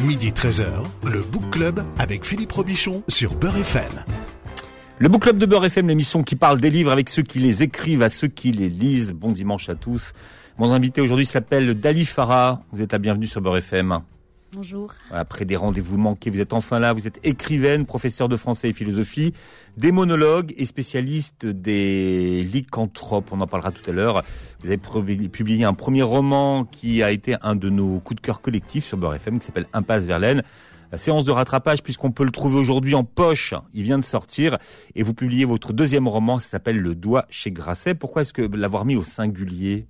Midi 13h, le Book Club avec Philippe Robichon sur Beurre FM. Le Book Club de Beurre FM, l'émission qui parle des livres avec ceux qui les écrivent, à ceux qui les lisent. Bon dimanche à tous. Mon invité aujourd'hui s'appelle Dali Farah. Vous êtes la bienvenue sur Beurre FM. Bonjour. Après des rendez-vous manqués, vous êtes enfin là. Vous êtes écrivaine, professeur de français et philosophie, démonologue et spécialiste des lycanthropes. On en parlera tout à l'heure. Vous avez publié un premier roman qui a été un de nos coups de cœur collectifs sur Beurre qui s'appelle Impasse Verlaine. La séance de rattrapage, puisqu'on peut le trouver aujourd'hui en poche, il vient de sortir, et vous publiez votre deuxième roman, ça s'appelle Le Doigt chez Grasset. Pourquoi est-ce que l'avoir mis au singulier?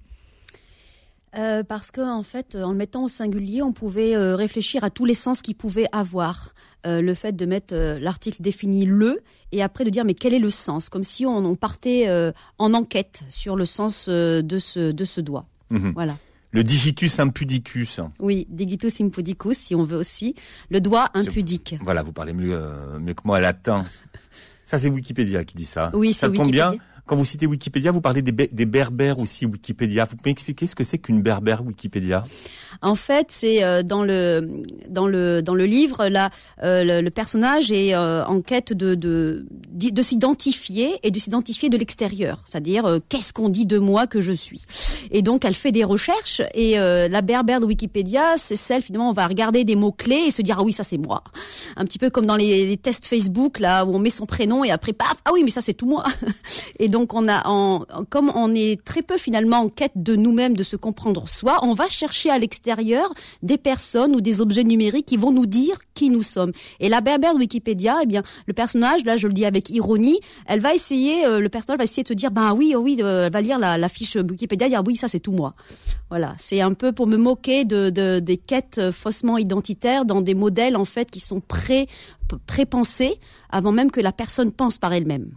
Euh, parce qu'en en fait, en le mettant au singulier, on pouvait euh, réfléchir à tous les sens qu'il pouvait avoir. Euh, le fait de mettre l'article défini le et après de dire mais quel est le sens, comme si on, partait en enquête sur le sens de ce de ce doigt. Mhm. Voilà. Le digitus impudicus. Oui, digitus impudicus, si on veut aussi. Le doigt impudique. Voilà, vous parlez mieux, mieux que moi latin. ça, c'est Wikipédia qui dit ça. Oui, ça tombe bien quand vous citez Wikipédia, vous parlez des, berbères aussi Wikipédia. Vous pouvez m'expliquer ce que c'est qu'une berbère Wikipédia? En fait, c'est euh, dans le dans le dans le livre là, euh, le, personnage est euh, en quête de de, de s'identifier et de s'identifier de l'extérieur, c'est-à-dire qu'est-ce qu'on dit de moi que je suis? Et donc elle fait des recherches et la berbère de Wikipédia, c'est celle finalement on va regarder des mots clés et se dire ah oui ça c'est moi. Un petit peu comme dans les, les, tests Facebook là où on met son prénom et après paf ah oui mais ça c'est tout moi. Et donc donc on a, comme on est très peu finalement en quête de nous-mêmes, de se comprendre soi, on va chercher à l'extérieur des personnes ou des objets numériques qui vont nous dire qui nous sommes. Et la berbère de Wikipédia, eh bien, le personnage, là, je le dis avec ironie, elle va essayer, euh, le personnage va essayer de te dire, ben oui, oh oui, euh, elle va lire la, fiche Wikipédia, dire oui, ça c'est tout moi. Voilà, c'est un peu pour me moquer de, de, des quêtes faussement identitaires dans des modèles en fait qui sont pré pré-pensés avant même que la personne pense par elle-même.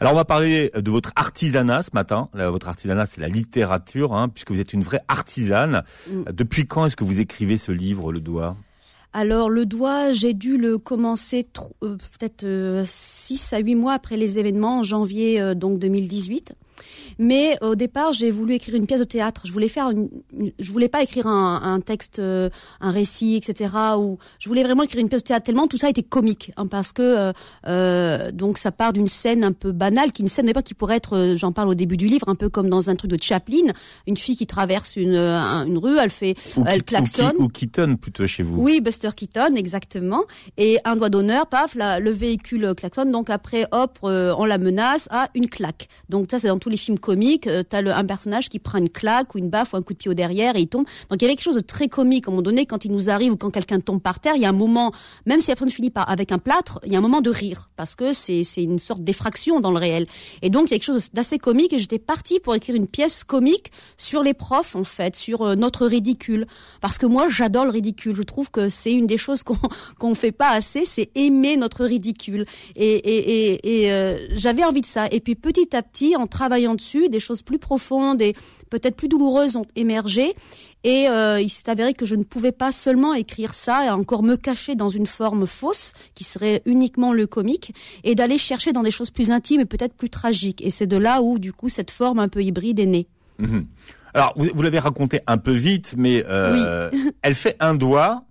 Alors on va parler de votre artisanat ce matin. votre artisanat, c'est la littérature, hein, puisque vous êtes une vraie artisane. Mm. Depuis quand est-ce que vous écrivez ce livre, Le Doigt? Alors le doigt, j'ai dû le commencer euh, peut-être 6 euh, à 8 mois après les événements en janvier euh, donc 2018. Mais au départ, j'ai voulu écrire une pièce de théâtre. Je voulais faire, une, je voulais pas écrire un, un, texte, euh, un récit, etc. Ou je voulais vraiment écrire une pièce de théâtre. Tellement tout ça était comique, hein, parce que euh, euh donc ça part d'une scène un peu banale, qui une scène pas qui pourrait être, euh, j'en parle au début du livre, un peu comme dans un truc de Chaplin, une fille qui traverse une, une rue, elle fait, elle klaxonne. Ou, Keaton plutôt chez vous. Oui, Buster Keaton, exactement. Et un doigt d'honneur, paf, la, le véhicule klaxonne. Donc après, hop, on la menace à une claque. Donc ça, c'est dans tous les films comique, euh, t'as un personnage qui prend une claque ou une baffe ou un coup de pied au derrière et il tombe. Donc il y avait quelque chose de très comique à un moment donné quand il nous arrive ou quand quelqu'un tombe par terre, il y a un moment, même si la personne finit par avec un plâtre, il y a un moment de rire parce que c'est une sorte d'effraction dans le réel. Et donc il y a quelque chose d'assez comique et j'étais partie pour écrire une pièce comique sur les profs en fait, sur euh, notre ridicule parce que moi j'adore le ridicule. Je trouve que c'est une des choses qu'on qu'on fait pas assez, c'est aimer notre ridicule. Et euh, j'avais envie de ça. Et puis petit à petit, en travaillant dessus des choses plus profondes et peut-être plus douloureuses ont émergé. Et euh, il s'est avéré que je ne pouvais pas seulement écrire ça et encore me cacher dans une forme fausse qui serait uniquement le comique et d'aller chercher dans des choses plus intimes et peut-être plus tragiques. Et c'est de là où du coup cette forme un peu hybride est née. Mhm. Alors vous, l'avez raconté un peu vite, mais euh, elle fait un doigt,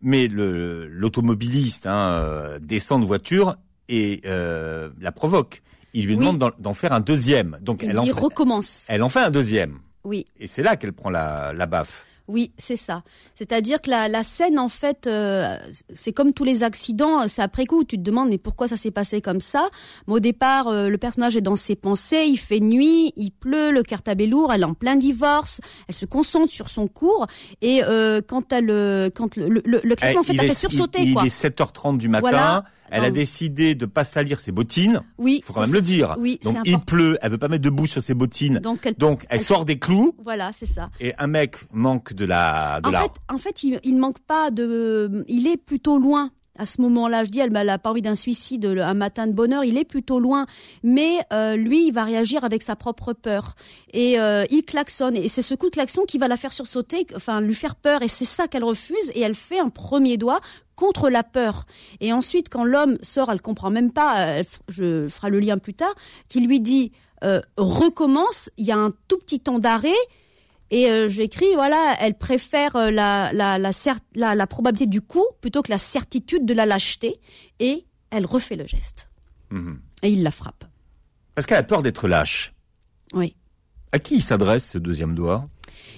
mais l'automobiliste hein, euh, descend de voiture et la provoque il lui demande d'en faire un deuxième. Donc elle en fait, recommence. Elle en fait un deuxième. Oui. Et c'est là qu'elle prend la, la baffe. Oui, c'est ça. C'est-à-dire que la, la, scène, en fait, euh, c'est comme tous les accidents, c'est après coup. Tu te demandes, mais pourquoi ça s'est passé comme ça? Mais au départ, euh, le personnage est dans ses pensées, il fait nuit, il pleut, le cartable est lourd, elle est en plein divorce, elle se concentre sur son cours, et euh, quand elle, quand le, le, le classement, en fait, elle fait sursauter. Il, est 7h30 du matin. Elle a décidé de pas salir ses bottines. Oui. Faut quand même le dire. Oui. Donc il pleut, elle veut pas mettre debout sur ses bottines. Donc elle, sort des clous. Voilà, c'est ça. Et un mec manque de la. De en la... fait, en fait, il, il manque pas de. Il est plutôt loin à ce moment-là, je dis, elle n'a pas envie d'un suicide, un matin de bonheur, il est plutôt loin. Mais euh, lui, il va réagir avec sa propre peur. Et euh, il klaxonne. Et c'est ce coup de klaxon qui va la faire sursauter, enfin lui faire peur. Et c'est ça qu'elle refuse. Et elle fait un premier doigt contre la peur. Et ensuite, quand l'homme sort, elle comprend même pas, euh, je ferai le lien plus tard, qui lui dit, recommence, il y a un tout petit temps d'arrêt Et euh, j'écris, voilà, elle préfère euh, la, la, la, cer- la, la probabilité du coup plutôt que la certitude de la lâcheté. Et elle refait le geste. Mhm. Et il la frappe. Parce qu'elle a peur d'être lâche. Oui. À qui s'adresse ce deuxième doigt?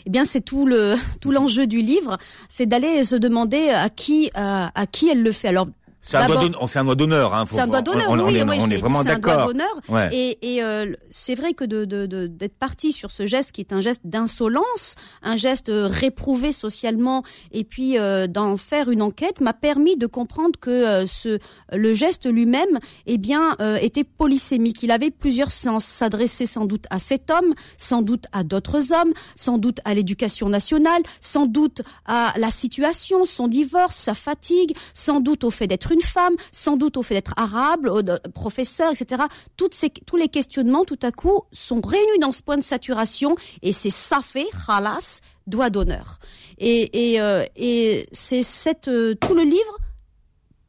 Eh bien, c'est tout le tout l'enjeu du livre, c'est d'aller se demander à qui euh, à qui elle le fait. Alors C'est un, doigt d'honneur-. Hein, c'est un doigt d'honneur. On, on oui, est, oui, on est vraiment dit, c'est un doigt d'accord. d'honneur. Ouais. Et, et euh, c'est vrai que de de- de- d'être parti sur ce geste qui est un geste d'insolence, un geste euh, réprouvé socialement, et puis euh, d'en faire une enquête m'a permis de comprendre que euh, ce le geste lui-même, eh bien, euh, était polysémique. Il avait plusieurs sens. S'adressait sans doute à cet homme, sans doute à d'autres hommes, sans doute à l'éducation nationale, sans doute à la situation, son divorce, sa fatigue, sans doute au fait d'être une femme, sans doute au fait d'être arabe, professeur, etc. Toutes ces, tous les questionnements, tout à coup, sont réunis dans ce point de saturation, et c'est ça fait, halas, doigt d'honneur. Et, et, euh, et c'est cette euh, tout le livre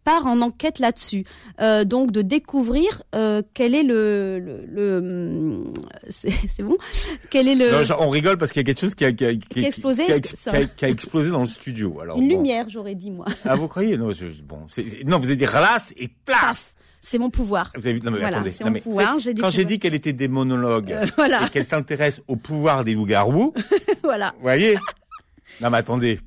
part en enquête là-dessus, Euh, donc de découvrir euh, quel est le, le, le- hum, c'est bon, quel est le Non, genre, on rigole parce qu'il y a quelque chose qui a, qui a, qui a explosé, qui a, ça. qui a- qui a explosé dans le studio. Alors, une bon. lumière, j'aurais dit moi. Ah, vous croyez? Non, je, bon, c'est- non, vous avez dit relasse et plaf. Paf, c'est mon pouvoir. Vous avez vu, non, mais Voilà, attendez. c'est non, mon mais, pouvoir, quand j'ai dit qu'elle était démonologue Euh, voilà, et qu'elle s'intéresse au pouvoir des loups-garous, voilà. vous voyez? Non, mais attendez.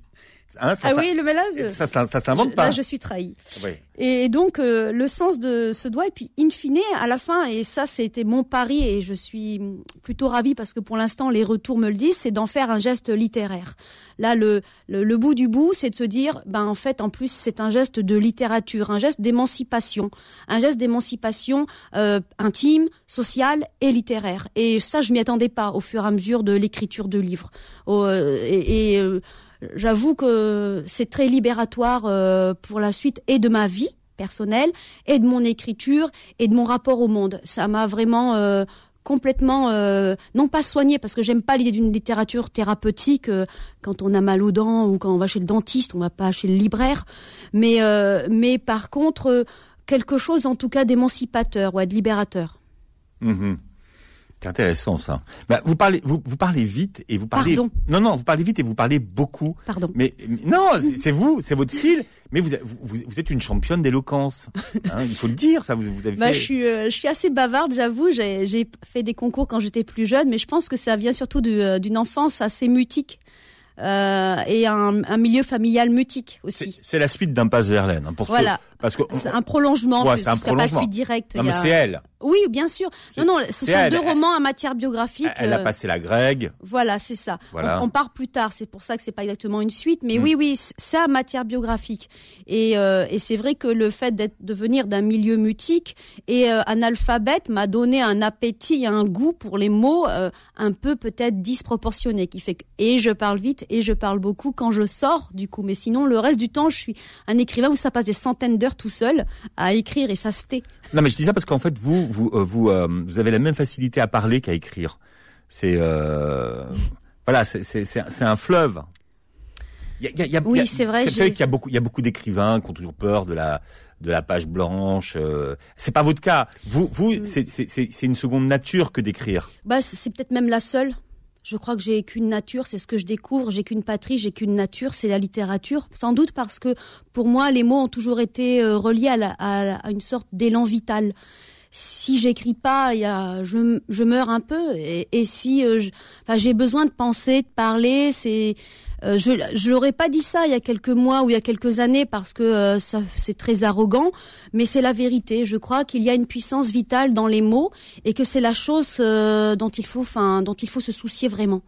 Hein, ça, Ah oui, le mélange. ça, ça, ça s'invente pas. Là, je suis trahie. Ouais. Et donc euh, le sens de ce doigt et puis in fine à la fin et ça c'était mon pari et je suis plutôt ravie parce que pour l'instant les retours me le disent c'est d'en faire un geste littéraire. Là le, le le bout du bout c'est de se dire ben en fait en plus c'est un geste de littérature, un geste d'émancipation, un geste d'émancipation euh, intime, sociale et littéraire. Et ça je m'y attendais pas au fur et à mesure de l'écriture de livres. Au, euh, et, et, euh, J'avoue que c'est très libératoire euh, pour la suite et de ma vie personnelle et de mon écriture et de mon rapport au monde. Ça m'a vraiment euh, complètement euh, non pas soigné parce que j'aime pas l'idée d'une littérature thérapeutique euh, quand on a mal aux dents ou quand on va chez le dentiste, on va pas chez le libraire, mais euh, mais par contre euh, quelque chose en tout cas d'émancipateur, ouais, de libérateur. Mhm. C'est intéressant ça. Bah, vous parlez, vous, vous parlez vite et vous parlez. Pardon. Non, non, vous parlez vite et vous parlez beaucoup. Pardon. Mais mais- non, c'est- vous, c'est votre style. Mais vous, vous, vous êtes une championne d'éloquence. Hein, il faut le dire, ça. Vous, vous avez Bah, fait. je suis, euh, je suis assez bavarde, j'avoue. J'ai fait des concours quand j'étais plus jeune, mais je pense que ça vient surtout euh, d'une enfance assez mutique euh, et un, un milieu familial mutique aussi. c'est la suite d'impasse Verlaine. Hein, pour ceux- Voilà. Parce que. C'est un prolongement, Ouais, c'est un a pas prolongement. suite directe. non, mais a- c'est elle. Oui, bien sûr. Non, non, ce sont elle. deux romans à matière biographique. Elle a euh, passé la Greg. Voilà, c'est ça. Voilà. On, on part plus tard, c'est pour ça que c'est pas exactement une suite, mais Mm. oui, oui, à matière biographique. Et, euh, et c'est vrai que le fait d'être de venir d'un milieu mutique et euh, analphabète m'a donné un appétit, un goût pour les mots euh, un peu peut-être disproportionné, qui fait que et je parle vite et je parle beaucoup quand je sors du coup, mais sinon le reste du temps, je suis un écrivain où ça passe des centaines d'heures tout seul à écrire et ça se tait. Non, mais je dis ça parce qu'en fait, vous, vous, euh, vous, euh, vous avez la même facilité à parler qu'à écrire. C'est, euh, voilà, c'est, c'est, c'est un- c'est fleuve. Il y a- y Oui, c'est vrai, savez qu'il y a beaucoup, il y a beaucoup d'écrivains qui ont toujours peur de la, de la page blanche. Euh, c'est pas votre cas. Vous, vous, Mm. c'est, c'est, c'est, c'est une seconde nature que d'écrire. Bah, c'est c'est peut-être même la seule. Je crois que j'ai qu'une nature, c'est ce que je découvre. J'ai qu'une patrie, j'ai qu'une nature, c'est la littérature. Sans doute parce que pour moi, les mots ont toujours été euh, reliés à, une sorte d'élan vital. Si j'écris pas, y a, je, meurs un peu. Et, si, euh, j'ai besoin de penser, de parler. C'est, euh, je, je l'aurais pas dit ça il y a quelques mois ou il y a quelques années parce que euh, ça, c'est très arrogant. Mais c'est la vérité. Je crois qu'il y a une puissance vitale dans les mots et que c'est la chose euh, dont il faut, enfin, dont il faut se soucier vraiment.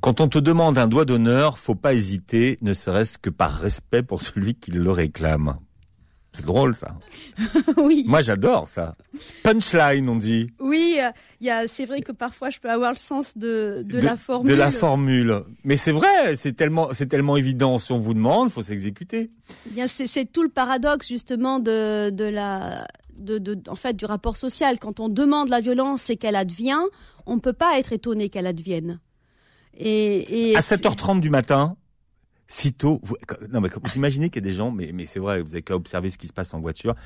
Quand on te demande un doigt d'honneur, faut pas hésiter, ne serait-ce que par respect pour celui qui le réclame. C'est drôle, ça. oui. Moi, j'adore ça. Punchline, on dit. Oui, euh, il a, c'est vrai que parfois je peux avoir le sens de, de, la formule. De la formule. Mais c'est vrai, c'est tellement, c'est tellement évident. Si on vous demande, faut s'exécuter. Eh Bien, c'est, tout le paradoxe justement de, de la, de, de, en fait, du rapport social. Quand on demande la violence et qu'elle advient, on ne peut pas être étonné qu'elle advienne. Et, et À c'est- 7h30 du matin, sitôt, vous, non mais vous imaginez qu'il y a des gens, mais, mais c'est vrai, vous avez qu'à observer ce qui se passe en voiture.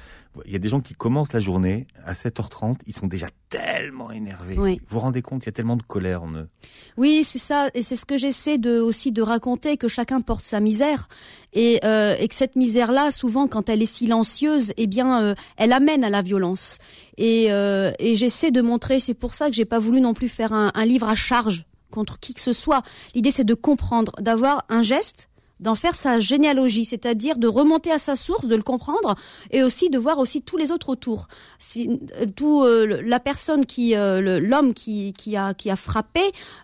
Il y a des gens qui commencent la journée à 7h30, ils sont déjà tellement énervés. Oui. Vous vous rendez compte, il y a tellement de colère en eux. Oui, c'est ça, et c'est ce que j'essaie de aussi de raconter que chacun porte sa misère et, euh, et que cette misère-là, souvent, quand elle est silencieuse, eh bien, euh, elle amène à la violence. Et, euh, et j'essaie de montrer, c'est pour ça que j'ai pas voulu non plus faire un, un livre à charge contre qui que ce soit. L'idée, c'est de comprendre, d'avoir un geste d'en faire sa généalogie, c'est-à-dire de remonter à sa source, de le comprendre, et aussi de voir aussi tous les autres autour. Si, euh, tout euh, la personne qui, euh, l'homme qui, qui a qui a frappé,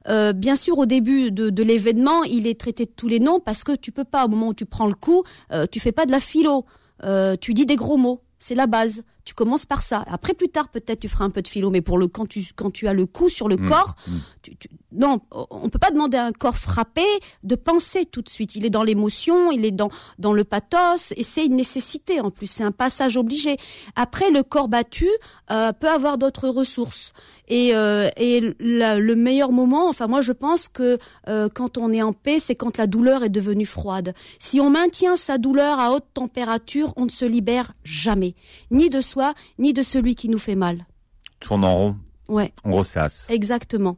euh, bien sûr au début de, de l'événement, il est traité de tous les noms parce que tu peux pas au moment où tu prends le coup, euh, tu fais pas de la philo, Euh, tu dis des gros mots. C'est la base. Tu commences par ça. Après, plus tard, peut-être, tu feras un peu de philo, mais pour le quand tu quand tu as le coup sur le Mm, corps, mm. tu- tu- non, on peut pas demander à un corps frappé de penser tout de suite. Il est dans l'émotion, il est dans dans le pathos, et c'est une nécessité en plus. C'est un passage obligé. Après, le corps battu euh, peut avoir d'autres ressources. Et, euh, et la- le meilleur moment, enfin moi je pense que euh, quand on est en paix, c'est quand la douleur est devenue froide. Si on maintient sa douleur à haute température, on ne se libère jamais, ni de soi, ni de celui qui nous fait mal. Tourne en rond, Ouais, on ressasse. exactement.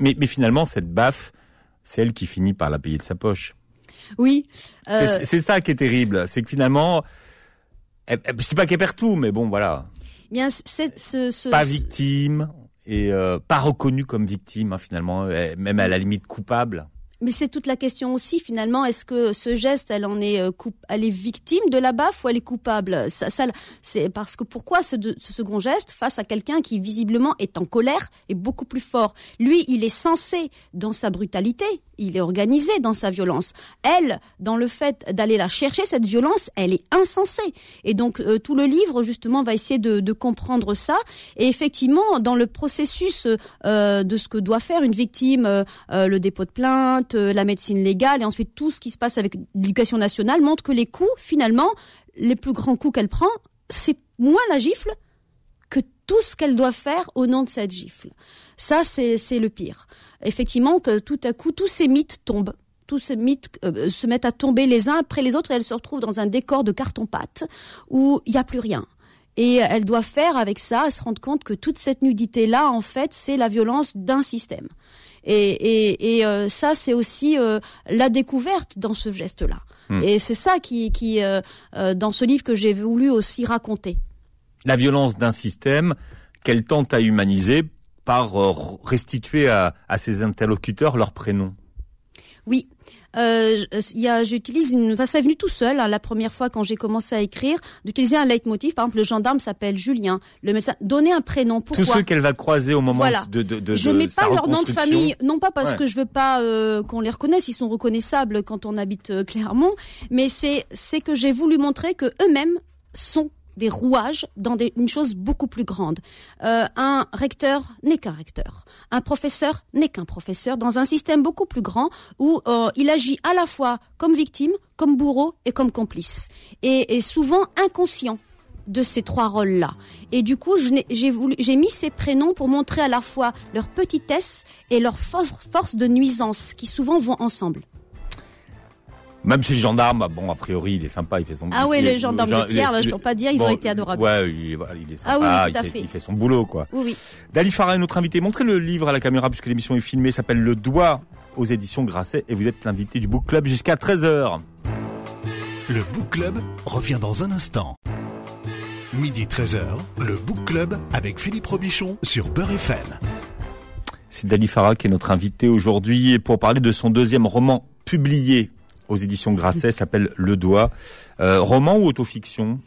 Mais, mais finalement, cette baffe, c'est elle qui finit par la payer de sa poche. Oui. C'est- euh, C'est ça qui est terrible, c'est que finalement, elle, elle- je dis pas qu'elle perd tout, mais bon, voilà, bien, c'est ce, ce, pas victime et euh, pas reconnue comme victime hein, finalement, même à la limite coupable. Mais c'est toute la question aussi finalement. Est-ce que ce geste, elle en est euh, elle est victime de la baffe ou elle est coupable? Ça, ça c'est parce que pourquoi ce, ce second geste face à quelqu'un qui visiblement est en colère est beaucoup plus fort? Lui, il est censé dans sa brutalité, il est organisé dans sa violence. Elle, dans le fait d'aller la chercher cette violence, elle est insensée. Et donc euh, tout le livre justement va essayer de, comprendre ça. Et effectivement, dans le processus euh, de ce que doit faire une victime, euh, le dépôt de plainte, la médecine légale et ensuite tout ce qui se passe avec l'éducation nationale montre que les coups, finalement, les plus grands coups qu'elle prend, c'est moins la gifle tout ce qu'elle doit faire au nom de cette gifle. Ça, c'est le pire. Effectivement, que tout à coup, tous ces mythes tombent. Tous ces mythes euh, se mettent à tomber les uns après les autres et elle se retrouve dans un décor de carton-pâte où il n'y a plus rien. Et elle doit faire avec ça, se rendre compte que toute cette nudité-là, en fait, c'est la violence d'un système. Et, et, et euh, ça, c'est aussi euh, la découverte dans ce geste-là. Hmm. Et c'est ça qui, qui dans ce livre que j'ai voulu aussi raconter. La violence d'un système qu'elle tente à humaniser par euh, restituer à, à ses interlocuteurs leur prénom. Oui, euh, a, j'utilise une, enfin, ça est venu tout seul. hein, la première fois quand j'ai commencé à écrire, d'utiliser un leitmotiv. Par exemple, le gendarme s'appelle Julien. Le médecin, donner un prénom. Pourquoi Tous ceux qu'elle va croiser au moment Voilà. de, de, de, je mets pas leur nom de famille, non pas parce Ouais. que je veux pas euh, qu'on les reconnaisse, ils sont reconnaissables quand on habite euh, Clermont, mais c'est c'est que j'ai voulu montrer que eux-mêmes sont des rouages dans une chose beaucoup plus grande. Euh, un recteur n'est qu'un recteur. Un professeur n'est qu'un professeur dans un système beaucoup plus grand où euh, il agit à la fois comme victime, comme bourreau et comme complice. Et, souvent inconscient de ces trois rôles-là. Et du coup, j'ai mis ces prénoms pour montrer à la fois leur petitesse et leur force de nuisance, qui souvent vont ensemble. Même si le gendarme, bon, a priori, il est sympa, il fait son Ah ouais, il le gendarme gen- de Thiers, il là, je peux pas dire, ils bon, ont été adorables. Ouais, il, voilà, il est sympa, Ah oui, oui, tout il, à fait, fait. il fait son boulot, quoi. Oui, oui. Dali Farah est notre invité. Montrez le livre à la caméra puisque l'émission est filmée, s'appelle Le Doigt aux éditions Grasset et vous êtes l'invité du Book Club jusqu'à 13h. Le Book Club revient dans un instant. Midi 13h, le Book Club avec Philippe Robichon sur Beurre FM. C'est Dali Farah qui est notre invité aujourd'hui pour parler de son deuxième roman publié aux éditions Grasset, s'appelle Le Doigt. Euh, roman ou autofiction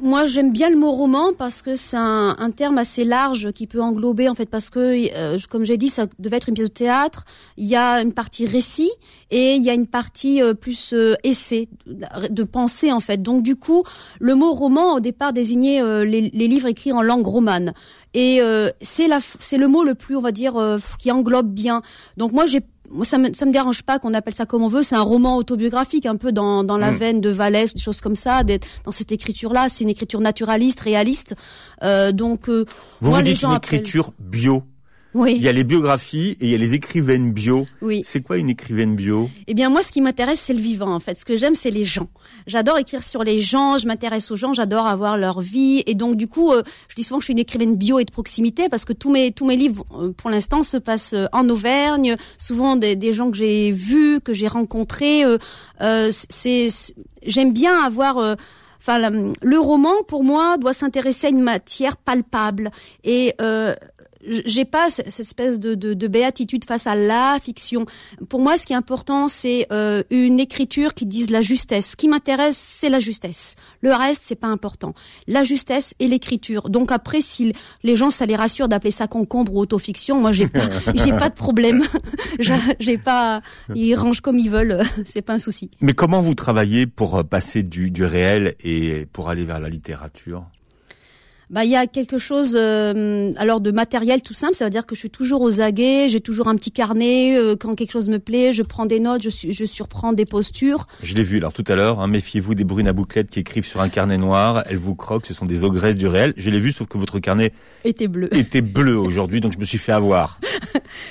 Moi, j'aime bien le mot roman parce que c'est un, terme assez large qui peut englober, en fait, parce que, euh, comme j'ai dit, ça devait être une pièce de théâtre. Il y a une partie récit et il y a une partie euh, plus euh, essai, de, pensée, en fait. Donc, du coup, le mot roman, au départ, désignait euh, les, les livres écrits en langue romane. Et euh, c'est la, c'est le mot le plus, on va dire, euh, qui englobe bien. Donc, moi, j'ai moi, ça me, ça me dérange pas qu'on appelle ça comme on veut. C'est un roman autobiographique, un peu dans, dans la Mm. veine de Vallès, des choses comme ça. des- dans cette écriture-là, c'est une écriture naturaliste, réaliste. Euh, donc, euh, Vous Moi, vous les dites gens une appellent- écriture bio. Oui. Il y a les biographies et il y a les écrivaines bio. Oui. C'est quoi une écrivaine bio? Eh bien, moi, ce qui m'intéresse, c'est le vivant, en fait. Ce que j'aime, c'est les gens. J'adore écrire sur les gens, je m'intéresse aux gens, j'adore avoir leur vie. Et donc, du coup, euh, je dis souvent que je suis une écrivaine bio et de proximité parce que tous mes, tous mes livres, euh, pour l'instant, se passent euh, en Auvergne. Souvent, des, des gens que j'ai vus, que j'ai rencontrés. euh, euh, c'est, j'aime bien avoir... euh, Enfin, le roman, pour moi, doit s'intéresser à une matière palpable. Et euh, j'ai pas cette espèce de, de, de béatitude face à la fiction. Pour moi, ce qui est important, c'est euh, une écriture qui dise la justesse. Ce qui m'intéresse, c'est la justesse. Le reste, c'est pas important. La justesse et l'écriture. Donc après, si les gens, ça les rassure d'appeler ça concombre ou autofiction, moi, j'ai pas, j'ai pas de problème. J'ai- j'ai pas, ils rangent comme ils veulent. C'est pas un souci. Mais comment vous travaillez pour euh, passer du, du réel et pour aller vers la littérature? Bah, il y a quelque chose, euh, alors de matériel tout simple. Ça veut dire que je suis toujours aux aguets. J'ai toujours un petit carnet. euh, quand quelque chose me plaît, je prends des notes. Je, je surprends des postures. Je l'ai vu alors tout à l'heure, hein, méfiez-vous des brunes à bouclettes qui écrivent sur un carnet noir, elles vous croquent, ce sont des ogresses du réel. Je l'ai vu, sauf que votre carnet Était bleu. était bleu aujourd'hui, donc je me suis fait avoir.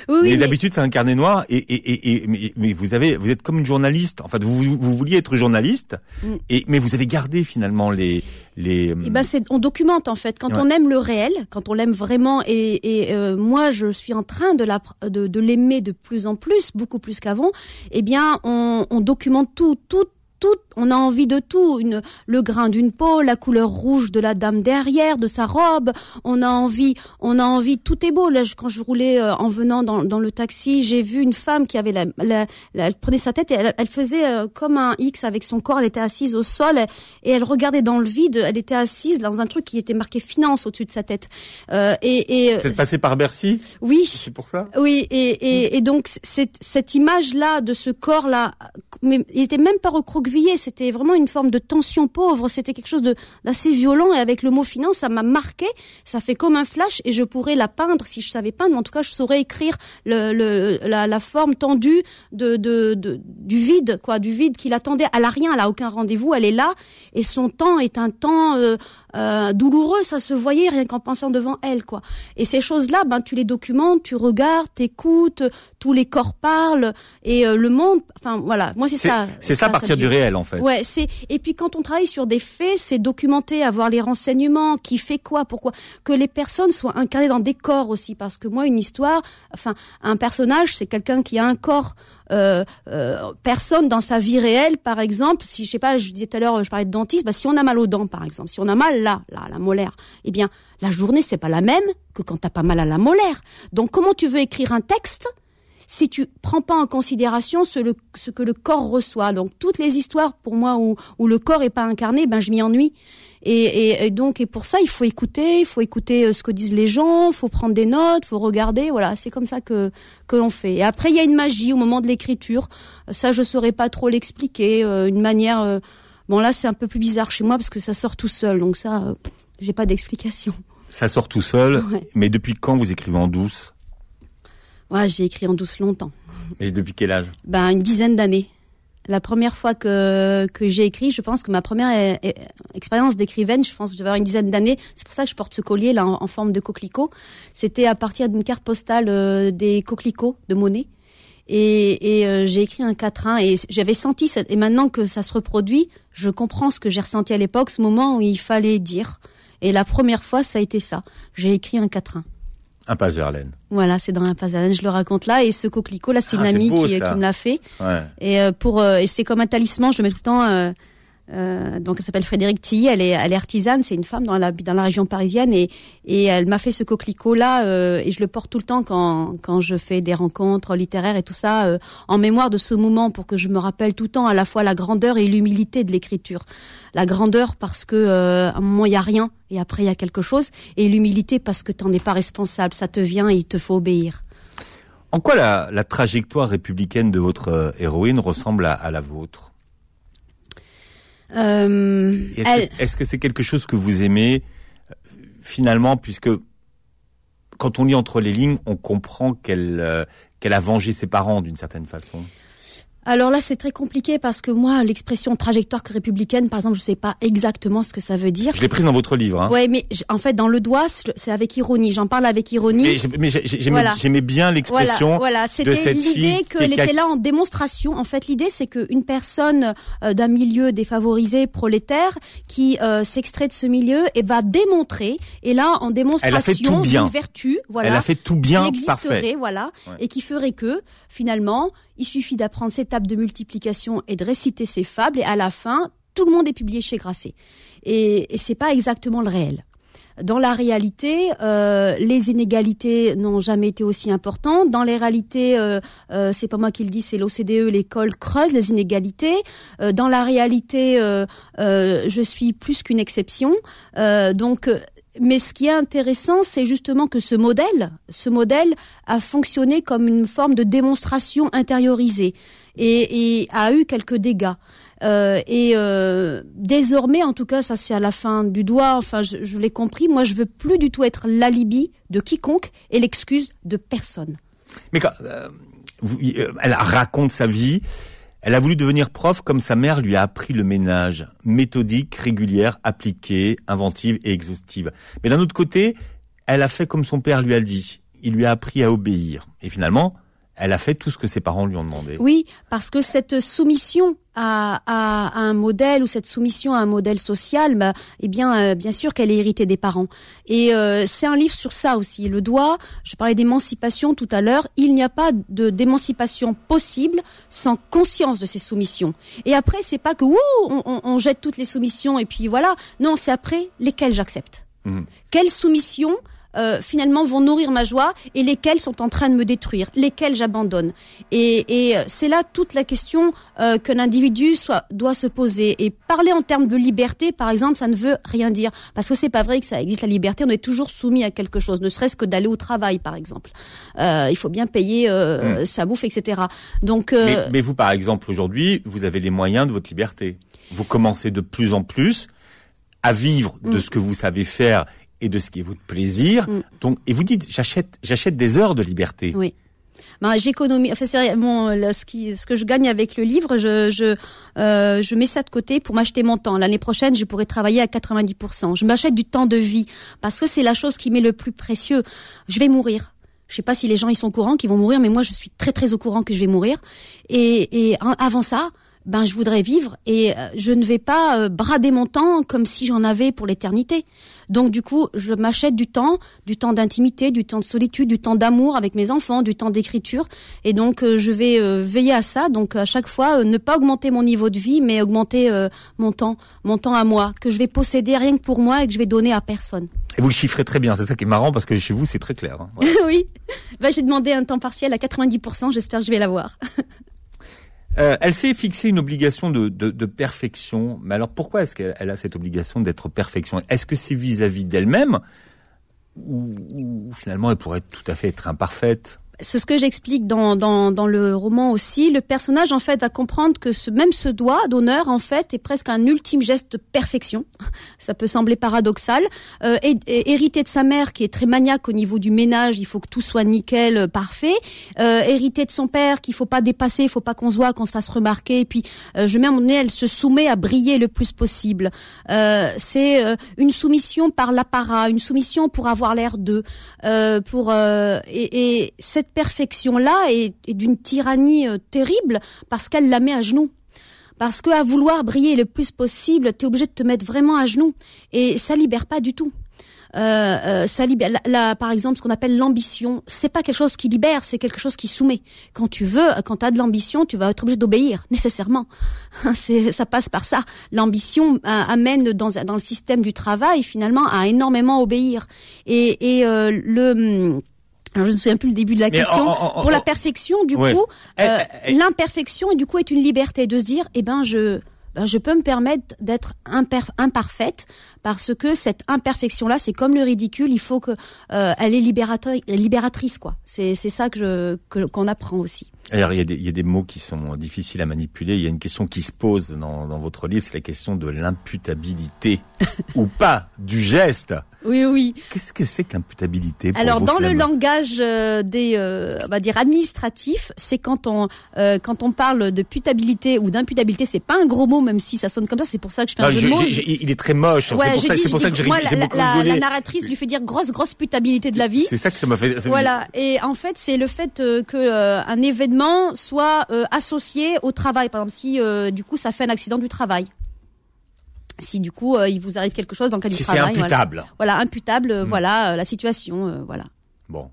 Oui, mais mais- d'habitude c'est un carnet noir et, et, et, et- mais, mais vous avez vous êtes comme une journaliste. En fait, vous, vous, vous vouliez être journaliste, Mm. et mais vous avez gardé finalement les les. Eh ben c'est on documente en fait quand Ouais. on aime le réel, quand on l'aime vraiment et, et euh, moi je suis en train de la de, de l'aimer de plus en plus, beaucoup plus qu'avant. Eh bien on, on documente tout, tout tout, on a envie de tout, une, le grain d'une peau, la couleur rouge de la dame derrière, de sa robe. On a envie, on a envie, tout est beau. Là, je- quand je roulais euh, en venant dans, dans le taxi, j'ai vu une femme qui avait la, la, la- elle prenait sa tête et elle, elle faisait euh, comme un X avec son corps. Elle était assise au sol et elle regardait dans le vide. Elle était assise dans un truc qui était marqué finance au-dessus de sa tête. Euh, et, et Vous êtes passé par Bercy, oui, c'est pour ça? oui, et, et, et donc cette, cette image-là de ce corps-là, mais il était même pas recroquevillé, c'était vraiment une forme de tension pauvre, c'était quelque chose d'assez violent. Et avec le mot finance, ça m'a marqué, ça fait comme un flash, et je pourrais la peindre si je savais peindre, mais en tout cas, je saurais écrire le, le, la, la forme tendue de, de, de du vide, quoi, du vide qui l'attendait. Elle a rien, elle a aucun rendez-vous, elle est là, et son temps est un temps euh, euh, douloureux, ça se voyait rien qu'en pensant devant elle, quoi. Et ces choses-là, ben tu les documentes, tu regardes, t'écoutes, tous les corps parlent et euh, le monde. Enfin voilà, moi c'est ça. c'est ça, à partir du Ouais, c'est et puis quand on travaille sur des faits, c'est documenter, avoir les renseignements, qui fait quoi, pourquoi, que les personnes soient incarnées dans des corps aussi, parce que moi une histoire, enfin un personnage, c'est quelqu'un qui a un corps. Euh, euh, personne dans sa vie réelle, par exemple, si je sais pas, je disais tout à l'heure, je parlais de dentiste, bah, si on a mal aux dents, par exemple, si on a mal là, là, à la molaire, eh bien la journée c'est pas la même que quand t'as pas mal à la molaire. Donc comment tu veux écrire un texte si tu prends pas en considération ce, le- ce que le corps reçoit. Donc toutes les histoires pour moi où, où le corps est pas incarné, ben je m'y ennuie. Et, et, et donc et pour ça il faut écouter, il faut écouter euh, ce que disent les gens, faut prendre des notes, faut regarder. Voilà, c'est comme ça que que l'on fait. Et après il y a une magie au moment de l'écriture. Ça je saurais pas trop l'expliquer. euh, une manière. euh, bon là c'est un peu plus bizarre chez moi parce que ça sort tout seul. Donc ça j'ai pas d'explication. Ça sort tout seul. Ouais. Mais depuis quand vous écrivez en douce? Ouais, j'ai écrit en douce longtemps. Et depuis quel âge? Ben une dizaine d'années. La première fois que que j'ai écrit, je pense que ma première eh, eh, expérience d'écrivaine, je pense que je devais avoir une dizaine d'années. C'est pour ça que je porte ce collier là en, en forme de coquelicot. C'était à partir d'une carte postale euh, des coquelicots de Monet. Et, et euh, j'ai écrit un quatrain et j'avais senti cette, et maintenant que ça se reproduit, je comprends ce que j'ai ressenti à l'époque, ce moment où il fallait dire. Et la première fois, ça a été ça. J'ai écrit un quatrain. Impasse Verlaine. Voilà, c'est dans la Pasalane, je le raconte là. Et ce coquelicot là, c'est Ah, une amie beau, qui, ça. qui me l'a fait. Ouais. Et euh, pour euh, et c'est comme un talisman, je le mets tout le temps. Euh, euh, donc elle s'appelle Frédéric Tilly, elle est elle est artisane, c'est une femme dans la dans la région parisienne et et elle m'a fait ce coquelicot là et je le porte tout le temps quand quand je fais des rencontres littéraires et tout ça euh, en mémoire de ce moment pour que je me rappelle tout le temps à la fois la grandeur et l'humilité de l'écriture. La grandeur parce que euh, à un moment il y a rien et après il y a quelque chose et l'humilité parce que t'en es pas responsable, ça te vient et il te faut obéir. En quoi la, la trajectoire républicaine de votre euh, héroïne ressemble à, à la vôtre? Euh, Est-ce elle- que- est-ce que c'est quelque chose que vous aimez euh, finalement, puisque quand on lit entre les lignes, on comprend qu'elle euh, qu'elle a vengé ses parents d'une certaine façon? Alors là, c'est très compliqué parce que moi, l'expression trajectoire républicaine, par exemple, je sais pas exactement ce que ça veut dire. Je l'ai prise dans votre livre. Hein. Ouais, mais en fait, dans le doigt, c'est avec ironie. J'en parle avec ironie. Mais j'aimais bien l'expression voilà, fille. l'idée qu'elle était là en démonstration. En fait, l'idée, c'est qu'une personne euh, d'un milieu défavorisé, prolétaire, qui euh, s'extrait de ce milieu et va démontrer, et là, en démonstration d'une vertu, voilà. Elle a fait tout bien, qui existerait, voilà, et qui ferait que, finalement, il suffit d'apprendre ces tables de multiplication et de réciter ces fables, et à la fin, tout le monde est publié chez Grasset. Et, et c'est pas exactement le réel. Dans la réalité, euh, les inégalités n'ont jamais été aussi importantes. Dans les réalités, euh, euh, c'est pas moi qui le dis, c'est l'OCDE, l'école creuse les inégalités. Euh, dans la réalité, euh, je suis plus qu'une exception. donc mais ce qui est intéressant, c'est justement que ce modèle, ce modèle a fonctionné comme une forme de démonstration intériorisée et, et a eu quelques dégâts. Euh, et euh, désormais, en tout cas, ça c'est à la fin du doigt. Enfin, je, je l'ai compris. Moi, je veux plus du tout être l'alibi de quiconque et l'excuse de personne. Mais quand, euh, euh, elle raconte sa vie. Elle a voulu devenir prof comme sa mère lui a appris le ménage, méthodique, régulière, appliquée, inventive et exhaustive. Mais d'un autre côté, elle a fait comme son père lui a dit. Il lui a appris à obéir. Et finalement, elle a fait tout ce que ses parents lui ont demandé. Oui, parce que cette soumission à, à, un modèle ou cette soumission à un modèle social, bah, eh bien, euh, bien sûr qu'elle est héritée des parents. Et euh, c'est un livre sur ça aussi. Le doigt, je parlais d'émancipation tout à l'heure, il n'y a pas de d'émancipation possible sans conscience de ces soumissions. Et après, c'est pas que ouh, on, on, jette toutes les soumissions et puis voilà. Non, c'est après lesquelles j'accepte. Mmh. Quelle soumission euh, finalement vont nourrir ma joie et lesquels sont en train de me détruire, lesquels j'abandonne. Et, et c'est là toute la question euh, qu'un individu soit, doit se poser. Et parler en termes de liberté, par exemple, ça ne veut rien dire. Parce que c'est pas vrai que ça existe la liberté, on est toujours soumis à quelque chose, ne serait-ce que d'aller au travail, par exemple. Euh, il faut bien payer euh, mmh. sa bouffe, etc. Donc, euh, mais, mais vous, par exemple, aujourd'hui, vous avez les moyens de votre liberté. Vous commencez de plus en plus à vivre de mmh. ce que vous savez faire et de ce qui est votre plaisir. Mm. Donc, et vous dites, j'achète, j'achète des heures de liberté. Oui. Ben, j'économise. Enfin, c'est bon, ce, qui, ce que je gagne avec le livre, je, je, euh, je mets ça de côté pour m'acheter mon temps. L'année prochaine, je pourrais travailler à 90%. Je m'achète du temps de vie parce que c'est la chose qui m'est le plus précieux. Je vais mourir. Je sais pas si les gens ils sont au courant qu'ils vont mourir, mais moi je suis très très au courant que je vais mourir. Et, et avant ça, ben je voudrais vivre et euh, je ne vais pas euh, brader mon temps comme si j'en avais pour l'éternité. Donc du coup, je m'achète du temps, du temps d'intimité, du temps de solitude, du temps d'amour avec mes enfants, du temps d'écriture et donc euh, je vais veiller à ça. Donc à chaque fois ne pas augmenter mon niveau de vie mais augmenter mon temps, mon temps à moi que je vais posséder rien que pour moi et que je vais donner à personne. Et vous le chiffrez très bien, c'est ça qui est marrant parce que chez vous c'est très clair. Hein. oui, ben, j'ai demandé un temps partiel à 90%, j'espère que je vais l'avoir. Euh, elle s'est fixée une obligation de, de, perfection. Mais alors pourquoi est-ce qu'elle a cette obligation d'être perfection? Est-ce que c'est vis-à-vis d'elle-même? Ou, ou, finalement elle pourrait tout à fait être imparfaite? C'est ce que j'explique dans, dans, dans, le roman aussi. Le personnage en fait va comprendre que ce, même ce doigt d'honneur en fait est presque un ultime geste de perfection. Ça peut sembler paradoxal. Euh, hérité de sa mère qui est très maniaque au niveau du ménage, il faut que tout soit nickel, euh, parfait. Euh, hérité de son père qu'il faut pas dépasser, il faut pas qu'on se voit, qu'on se fasse remarquer. Et puis euh, je mets à mon nez, elle se soumet à briller le plus possible. Euh, c'est euh, une soumission par l'apparat, une soumission pour avoir l'air d'eux, pour et, et cette perfection-là est, d'une tyrannie euh, terrible parce qu'elle la met à genoux. Parce que à vouloir briller le plus possible, tu es obligé de te mettre vraiment à genoux. Et ça libère pas du tout. Euh, euh, ça libère. Là, par exemple, ce qu'on appelle l'ambition, c'est pas quelque chose qui libère, c'est quelque chose qui soumet. Quand tu veux, quand tu as de l'ambition, tu vas être obligé d'obéir nécessairement. Ça passe par ça. L'ambition amène dans, le système du travail finalement à énormément obéir. Et, et le alors je ne me souviens plus le début de la question. Pour la perfection, du coup, euh, l'imperfection et du coup est une liberté de se dire, eh ben je, ben, je peux me permettre d'être imparfaite parce que cette imperfection-là, c'est comme le ridicule, il faut que euh, elle est libératrice, quoi. C'est c'est ça que je qu'on apprend aussi. Alors il y, a des, il y a des mots qui sont difficiles à manipuler. Il y a une question qui se pose dans, dans votre livre, c'est la question de l'imputabilité ou pas du geste. Oui, oui. Qu'est-ce que c'est qu'imputabilité pour Alors dans le langage euh, des, euh, on va dire administratif, c'est quand on euh, quand on parle de putabilité ou d'imputabilité, c'est pas un gros mot, même si ça sonne comme ça. C'est pour ça que je fais un jeu je- de mots. j'ai- j'ai- il est très moche. hein. Ouais, c'est pour ça, pour que j'ai la, beaucoup la- narratrice lui fait dire grosse grosse putabilité de la vie. C'est ça que ça m'a fait. ça- Voilà. Et en fait, c'est le fait euh, que euh, un événement soit euh, associé au travail. Par exemple, si euh, du coup ça fait un accident du travail. Si du coup euh, il vous arrive quelque chose dans le cadre Si du c'est travail. voilà. imputable. Voilà, imputable. euh, Hmm. Voilà euh, la situation. euh, voilà. Bon,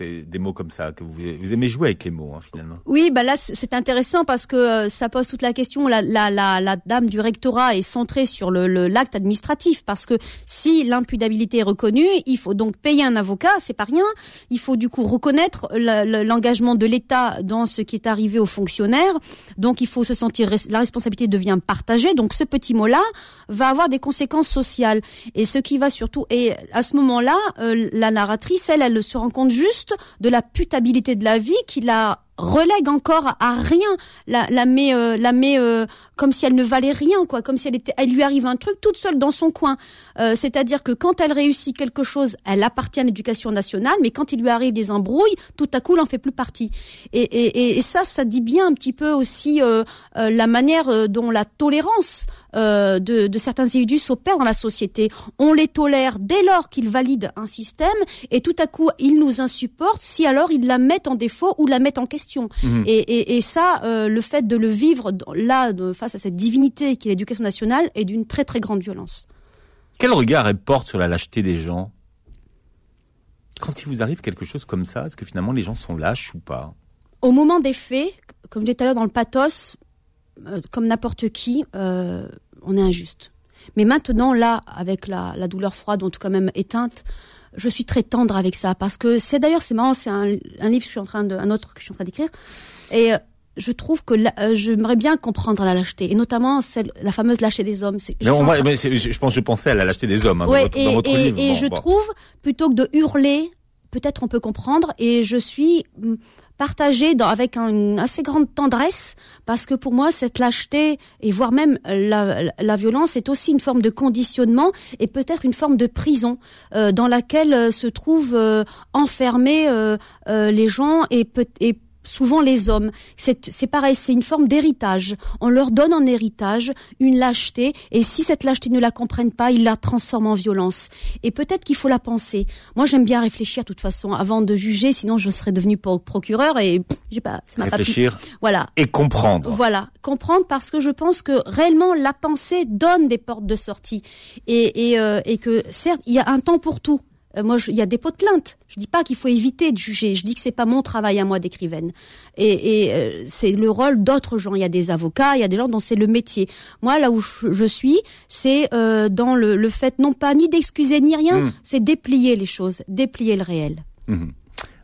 des mots comme ça que vous, vous aimez jouer avec les mots hein, finalement. Oui, bah là c'est intéressant parce que euh, ça pose toute la question. La, la, la, dame du rectorat est centrée sur le l'acte administratif parce que si l'imputabilité est reconnue, il faut donc payer un avocat, c'est pas rien. Il faut du coup reconnaître l'engagement de l'État dans ce qui est arrivé aux fonctionnaires. Donc il faut se sentir la responsabilité devient partagée. Donc ce petit mot-là va avoir des conséquences sociales. Et ce qui va surtout et à ce moment-là, euh, la narratrice, elle, elle se rend compte juste de la putabilité de la vie qui la relègue encore à rien, la, la met, euh, la euh, comme si elle ne valait rien, quoi, comme si elle était, elle lui arrive un truc toute seule dans son coin. Euh, C'est-à-dire que quand elle réussit quelque chose, elle appartient à l'éducation nationale, mais quand il lui arrive des embrouilles, tout à coup, elle en fait plus partie. Et, et, et- ça, ça dit bien un petit peu aussi euh, euh, la manière euh, dont la tolérance euh, de, de certains individus s'opère dans la société. On les tolère dès lors qu'ils valident un système, et tout à coup, ils nous insupportent si alors ils la mettent en défaut ou la mettent en question. Mhm. Et, et, et ça, euh, le fait de le vivre là, de- face à cette divinité qui est l'éducation nationale, est d'une très très grande violence. Quel regard elle porte sur la lâcheté des gens? Quand il vous arrive quelque chose comme ça, est-ce que finalement les gens sont lâches ou pas? Au moment des faits, comme je disais tout à l'heure dans le pathos, euh, comme n'importe qui, euh, on est injuste. Mais maintenant, là, avec la, la douleur froide, en tout cas même éteinte, je suis très tendre avec ça parce que c'est d'ailleurs c'est marrant, c'est un, un livre que je suis en train de, un autre que je suis en train d'écrire et euh, je trouve que euh, j'aimerais bien comprendre la lâcheté et notamment celle, la fameuse lâcheté des hommes. Je Mais suis on train- mais c'est- je, je pense, je pensais à la lâcheté des hommes hein, dans votre, et, dans votre et- livre. et Bon, je bon. trouve, plutôt que de hurler, peut-être on peut comprendre, et je suis hum, partagée dans, avec un- une assez grande tendresse, parce que pour moi, cette lâcheté, et voire même la, la- la violence, est aussi une forme de conditionnement, et peut-être une forme de prison, euh, dans laquelle euh, se trouvent euh, enfermés euh, euh, les gens, et, peut, et souvent les hommes. C'est c'est pareil, c'est une forme d'héritage. On leur donne en héritage une lâcheté, et si cette lâcheté ne la comprennent pas, ils la transforment en violence. Et peut-être qu'il faut la penser. Moi, j'aime bien réfléchir, de toute façon, avant de juger, sinon je serais devenu pro- procureur et pff, j'ai pas, ça. Réfléchir Voilà. et comprendre. Voilà, comprendre parce que je pense que réellement la pensée donne des portes de sortie et, et, euh, et que certes il y a un temps pour tout. Euh, moi, il y a des pots de plainte. Je dis pas qu'il faut éviter de juger. Je dis que c'est pas mon travail à moi d'écrivaine. Et, et euh, c'est le rôle d'autres gens. Il y a des avocats, il y a des gens dont c'est le métier. Moi, là où je, je suis, c'est euh, dans le, le fait non pas ni d'excuser ni rien, Mm. c'est déplier les choses, déplier le réel. Mhm.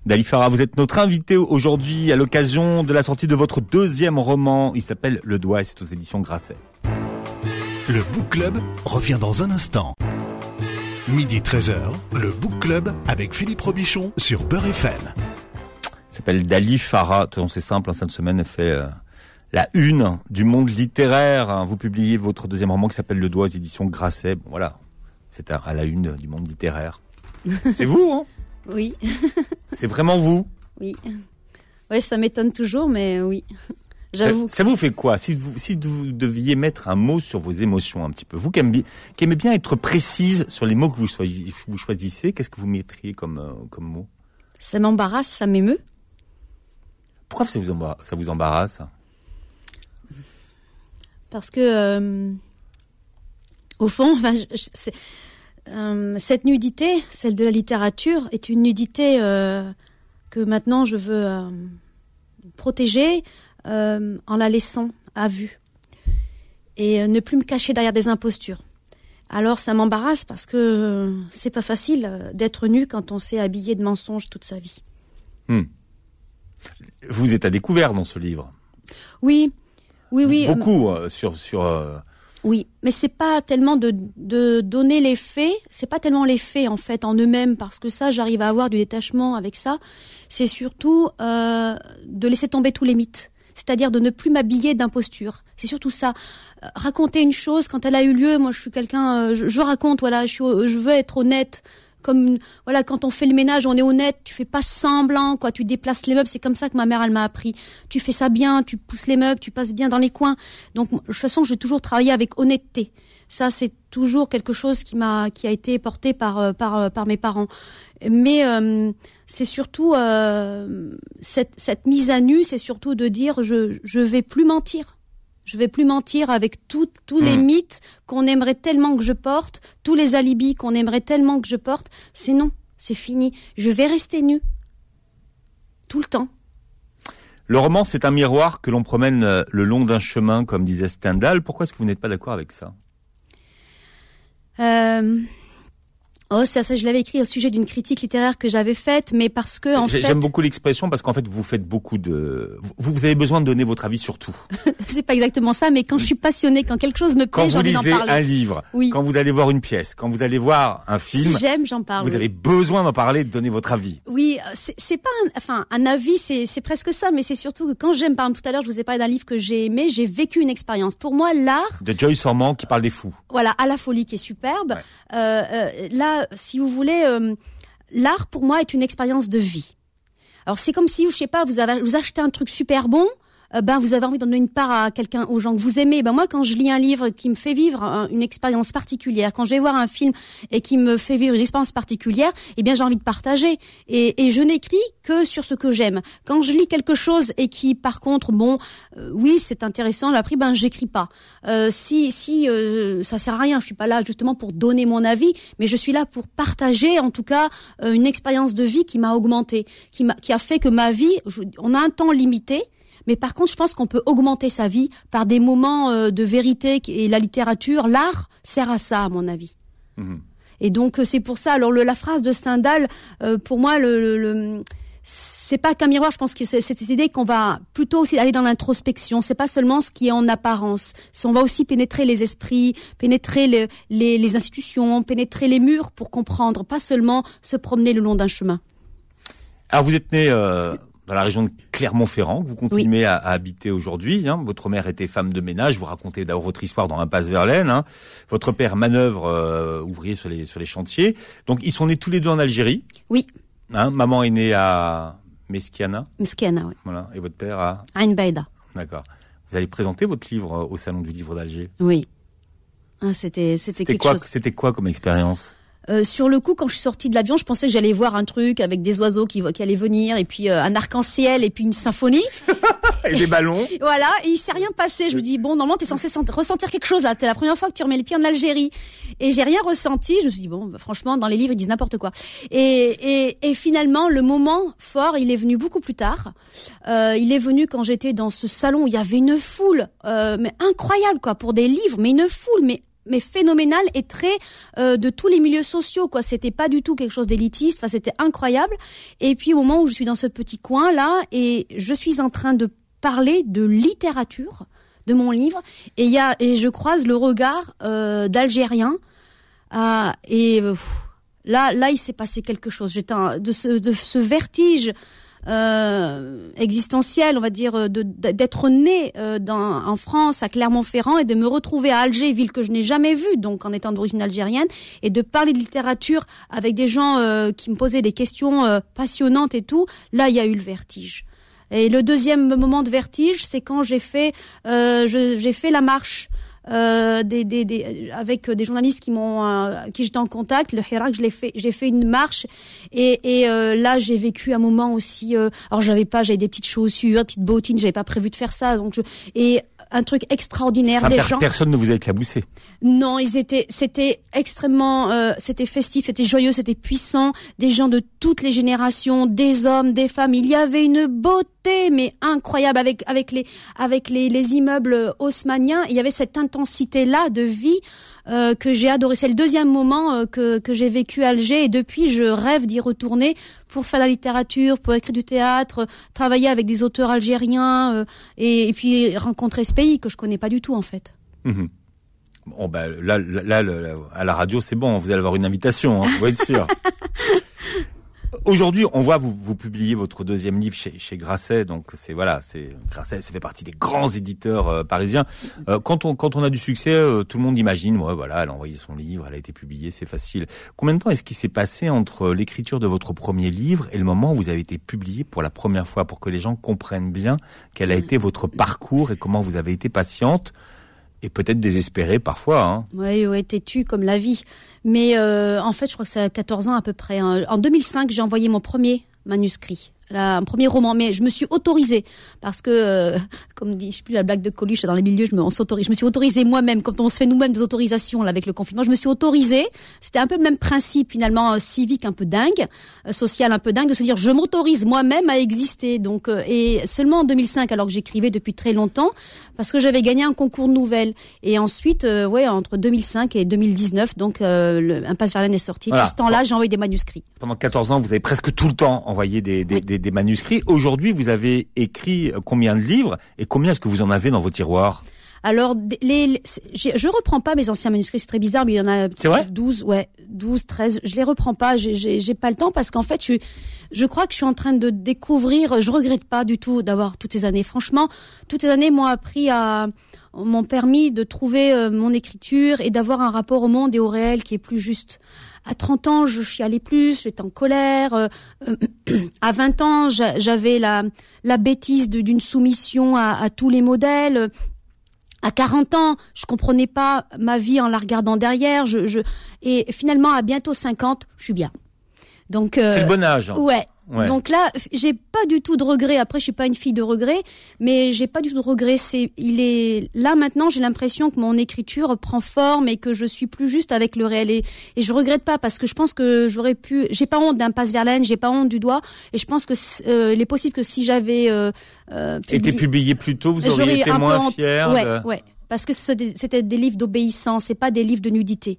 Dali Farah, vous êtes notre invité aujourd'hui à l'occasion de la sortie de votre deuxième roman. Il s'appelle Le Doigt et c'est aux éditions Grasset. Le Book Club revient dans un instant. Midi 13h, le Book Club avec Philippe Robichon sur Beurre FM. Il s'appelle Dali Farah. C'est simple, hein, cette semaine, elle fait euh, la une du monde littéraire. Vous publiez votre deuxième roman qui s'appelle Le Doigt aux éditions Grasset. Bon, voilà, c'est à, à la une du monde littéraire. c'est vous, hein? Oui, C'est vraiment vous? oui. Ouais, ça m'étonne toujours, mais oui. Ça, J'avoue. ça vous fait quoi si vous, si vous deviez mettre un mot sur vos émotions un petit peu, vous qui aimez, bi- qui aimez bien être précise sur les mots que vous, choisi- vous choisissez, qu'est-ce que vous mettriez comme, euh, comme mot? Ça m'embarrasse, ça m'émeut. Pourquoi ça vous, embar- ça vous embarrasse? Parce que, euh, au fond, enfin, je- je- c'est- euh, cette nudité, celle de la littérature, est une nudité que maintenant je veux protéger euh, en la laissant à vue et euh, ne plus me cacher derrière des impostures. Alors ça m'embarrasse parce que euh, c'est pas facile d'être nu quand on s'est habillé de mensonges toute sa vie. Vous êtes à découvert dans ce livre. Oui, oui, oui. Beaucoup euh, sur sur. euh, Oui, mais c'est pas tellement de, de donner les faits, c'est pas tellement les faits en fait en eux-mêmes parce que ça j'arrive à avoir du détachement avec ça. C'est surtout euh, de laisser tomber tous les mythes. C'est-à-dire de ne plus m'habiller d'imposture. C'est surtout ça. Euh, raconter une chose quand elle a eu lieu. Moi, je suis quelqu'un, euh, je, je, raconte. Voilà, je, suis, je veux être honnête. Comme voilà, quand on fait le ménage, on est honnête. Tu fais pas semblant, quoi. Tu déplaces les meubles. C'est comme ça que ma mère, elle m'a appris. Tu fais ça bien. Tu pousses les meubles. Tu passes bien dans les coins. Donc, de toute façon, j'ai toujours travaillé avec honnêteté. Ça, c'est toujours quelque chose qui m'a, qui a été porté par euh, par par mes parents. Mais euh, c'est surtout euh, cette, cette mise à nu, c'est surtout de dire je je vais plus mentir. Je vais plus mentir avec tout, tous les Mmh. mythes qu'on aimerait tellement que je porte, tous les alibis qu'on aimerait tellement que je porte. C'est non, c'est fini. Je vais rester nue tout le temps. Le roman, c'est un miroir que l'on promène euh, le long d'un chemin, comme disait Stendhal. Pourquoi est-ce que vous n'êtes pas d'accord avec ça? Euh... Oh, ça, ça, je l'avais écrit au sujet d'une critique littéraire que j'avais faite, mais parce que en fait, J'aime beaucoup l'expression parce qu'en fait, vous faites beaucoup de... Vous, vous avez besoin de donner votre avis sur tout. c'est pas exactement ça, mais quand je suis passionnée, quand quelque chose me Quand plaît, j'ai vous envie d'en lisez un parler. livre, Oui. quand vous allez voir une pièce, quand vous allez voir un film, Si j'aime, j'en parle. vous oui. avez besoin d'en parler, de donner votre avis. Oui, c'est pas un, enfin un avis, c'est presque ça, mais c'est surtout que quand j'aime, par exemple tout à l'heure, je vous ai parlé d'un livre que j'ai aimé, j'ai vécu une expérience. Pour moi, l'art, De Joyce Ormand qui parle des fous. voilà, à la folie qui est superbe. Ouais. Euh, euh, si vous voulez, euh, l'art pour moi est une expérience de vie. Alors c'est comme si, je sais pas, vous avez vous achetez un truc super bon. Euh, ben vous avez envie d'en donner une part à quelqu'un, aux gens que vous aimez. Ben moi, quand je lis un livre qui me fait vivre un- une expérience particulière, quand je vais voir un film et qui me fait vivre une expérience particulière, eh bien j'ai envie de partager. Et, et je n'écris que sur ce que j'aime. Quand je lis quelque chose et qui, par contre, bon, euh, oui, c'est intéressant, j'ai appris, ben j'écris pas. Euh, si si euh, ça sert à rien, je suis pas là justement pour donner mon avis, mais je suis là pour partager, en tout cas, euh, une expérience de vie qui m'a augmenté, qui m'a qui a fait que ma vie, je- on a un temps limité. Mais par contre, je pense qu'on peut augmenter sa vie par des moments euh, de vérité et la littérature, l'art sert à ça, à mon avis. Mhm. Et donc euh, c'est pour ça. Alors le, la phrase de Stendhal, euh, pour moi, le, le, le- c'est pas qu'un miroir. Je pense que c'est cette idée qu'on va plutôt aussi aller dans l'introspection. C'est pas seulement ce qui est en apparence. On va aussi pénétrer les esprits, pénétrer les, les, les institutions, pénétrer les murs pour comprendre, pas seulement se promener le long d'un chemin. Alors vous êtes né euh, dans la région de Clermont-Ferrand, que vous continuez à, à habiter aujourd'hui. hein. Votre mère était femme de ménage. Vous racontez votre histoire dans Impasse Verlaine. hein. Votre père manœuvre euh, ouvrier sur les sur les chantiers. Donc ils sont nés tous les deux en Algérie. Oui, Hein. Maman est née à Meskiana, Mskena, ouais. voilà, et votre père à Ain Baïda. d'accord. Vous allez présenter votre livre euh, au salon du livre d'Alger. Oui. Ah, c'était c'était quoi chose. C'était quoi comme expérience? Euh, sur le coup, quand je suis sortie de l'avion, je pensais que j'allais voir un truc avec des oiseaux qui, qui allaient venir, et puis euh, un arc-en-ciel, et puis une symphonie. Et des ballons. voilà, et il s'est rien passé. Je me dis, bon, normalement, t'es censé sent- ressentir quelque chose là. T'es la première fois que tu remets le pied en Algérie. Et j'ai rien ressenti. Je me suis dit, bon, bah, franchement, dans les livres, ils disent n'importe quoi. Et, et, et finalement, le moment fort, il est venu beaucoup plus tard. Euh, il est venu quand j'étais dans ce salon où il y avait une foule, euh, mais incroyable, quoi, pour des livres, mais une foule, mais mais phénoménal et très euh, de tous les milieux sociaux quoi. C'était pas du tout quelque chose d'élitiste. Enfin c'était incroyable. Et puis au moment où je suis dans ce petit coin là et je suis en train de parler de littérature de mon livre et il y a et je croise le regard euh, ah, et euh, là là il s'est passé quelque chose. J'étais de ce de ce vertige euh, existentiel, on va dire, de- d'être né euh, dans, en France, à Clermont-Ferrand, et de me retrouver à Alger, ville que je n'ai jamais vue, donc en étant d'origine algérienne, et de parler de littérature avec des gens euh, qui me posaient des questions euh, passionnantes et tout. Là, il y a eu le vertige. Et le deuxième moment de vertige, c'est quand j'ai fait, euh, j'ai fait la marche. Euh, des, des, des, avec des journalistes qui m'ont, euh, qui j'étais en contact, le Hirak, je l'ai fait, j'ai fait une marche et, et euh, là j'ai vécu un moment aussi. euh, alors j'avais pas, j'avais des petites chaussures, petites bottines, j'avais pas prévu de faire ça, donc je, et un truc extraordinaire Enfin, des per- gens. personne ne vous a éclaboussé. Non, ils étaient, c'était extrêmement, euh, c'était festif, c'était joyeux, c'était puissant. Des gens de toutes les générations, des hommes, des femmes. Il y avait une beauté, mais incroyable avec avec les avec les, les immeubles haussmanniens. Il y avait cette intensité là de vie euh, que j'ai adoré. C'est le deuxième moment euh, que que j'ai vécu à Alger et depuis je rêve d'y retourner pour faire la littérature, pour écrire du théâtre, travailler avec des auteurs algériens euh, et, et puis rencontrer ce pays que je connais pas du tout en fait. Mhm. Bon, là, là, là, là, à la radio, c'est bon, vous allez avoir une invitation, hein, vous être sûr. Aujourd'hui, on voit vous, vous publiez votre deuxième livre chez, chez Grasset, donc c'est voilà, c'est Grasset, ça fait partie des grands éditeurs euh, parisiens. Euh, quand on quand on a du succès, euh, tout le monde imagine, ouais, voilà, elle a envoyé son livre, elle a été publiée, c'est facile. Combien de temps est-ce qu'il s'est passé entre l'écriture de votre premier livre et le moment où vous avez été publié pour la première fois, pour que les gens comprennent bien quel a été votre parcours et comment vous avez été patiente et peut-être désespérée parfois. Hein. Oui, ouais, comme la vie. Mais euh, en fait, je crois que c'est à 14 ans à peu près. hein. En 2005, j'ai envoyé mon premier manuscrit. Là, un premier roman, mais je me suis autorisée parce que, euh, comme dit, je sais plus la blague de Coluche dans les milieux, je me, on s'autorise. Je me suis autorisée moi-même, quand on se fait nous-mêmes des autorisations là, avec le confinement, je me suis autorisée. C'était un peu le même principe finalement euh, civique, un peu dingue, euh, social un peu dingue, de se dire je m'autorise moi-même à exister. Donc, et seulement en 2005, alors que j'écrivais depuis très longtemps, parce que j'avais gagné un concours de nouvelles. Et ensuite, euh, ouais, entre 2005 et 2019, donc euh, le, Impasse Verlaine est sorti. Voilà. Tout ce temps-là, j'ai envoyé des manuscrits. Pendant 14 ans, vous avez presque tout le temps envoyé des, des, Oui. des, des manuscrits. Aujourd'hui, vous avez écrit euh, combien de livres et combien est-ce que vous en avez dans vos tiroirs? Alors, les, les- je reprends pas mes anciens manuscrits, c'est très bizarre, mais il y en a C'est vrai? 12, ouais, 12, 13. Je les reprends pas, j'ai- pas le temps parce qu'en fait, je, je crois que je suis en train de découvrir, je regrette pas du tout d'avoir toutes ces années. Franchement, toutes ces années m'ont appris à, m'ont permis de trouver euh, mon écriture et d'avoir un rapport au monde et au réel qui est plus juste. À 30 ans, je chialais plus, j'étais en colère. euh, euh, à 20 ans, j'a- j'avais la, la bêtise d'une soumission à, à tous les modèles. À 40 ans, je comprenais pas ma vie en la regardant derrière. Je, je... Et finalement, à bientôt 50, je suis bien. Donc, euh, C'est le bon âge. hein. Ouais. Ouais. Donc là, j'ai pas du tout de regret. Après, je suis pas une fille de regret, mais j'ai pas du tout de regret. C'est, il est là maintenant. J'ai l'impression que mon écriture prend forme et que je suis plus juste avec le réel. Et, et je regrette pas parce que je pense que j'aurais pu. J'ai pas honte d'un passe Verlaine. J'ai pas honte du doigt. Et je pense que euh, il est possible que si j'avais euh, euh, Été publié- plus tôt, vous auriez été moins fier. Ouais, ouais. Parce que c'était des livres d'obéissance, c'est pas des livres de nudité.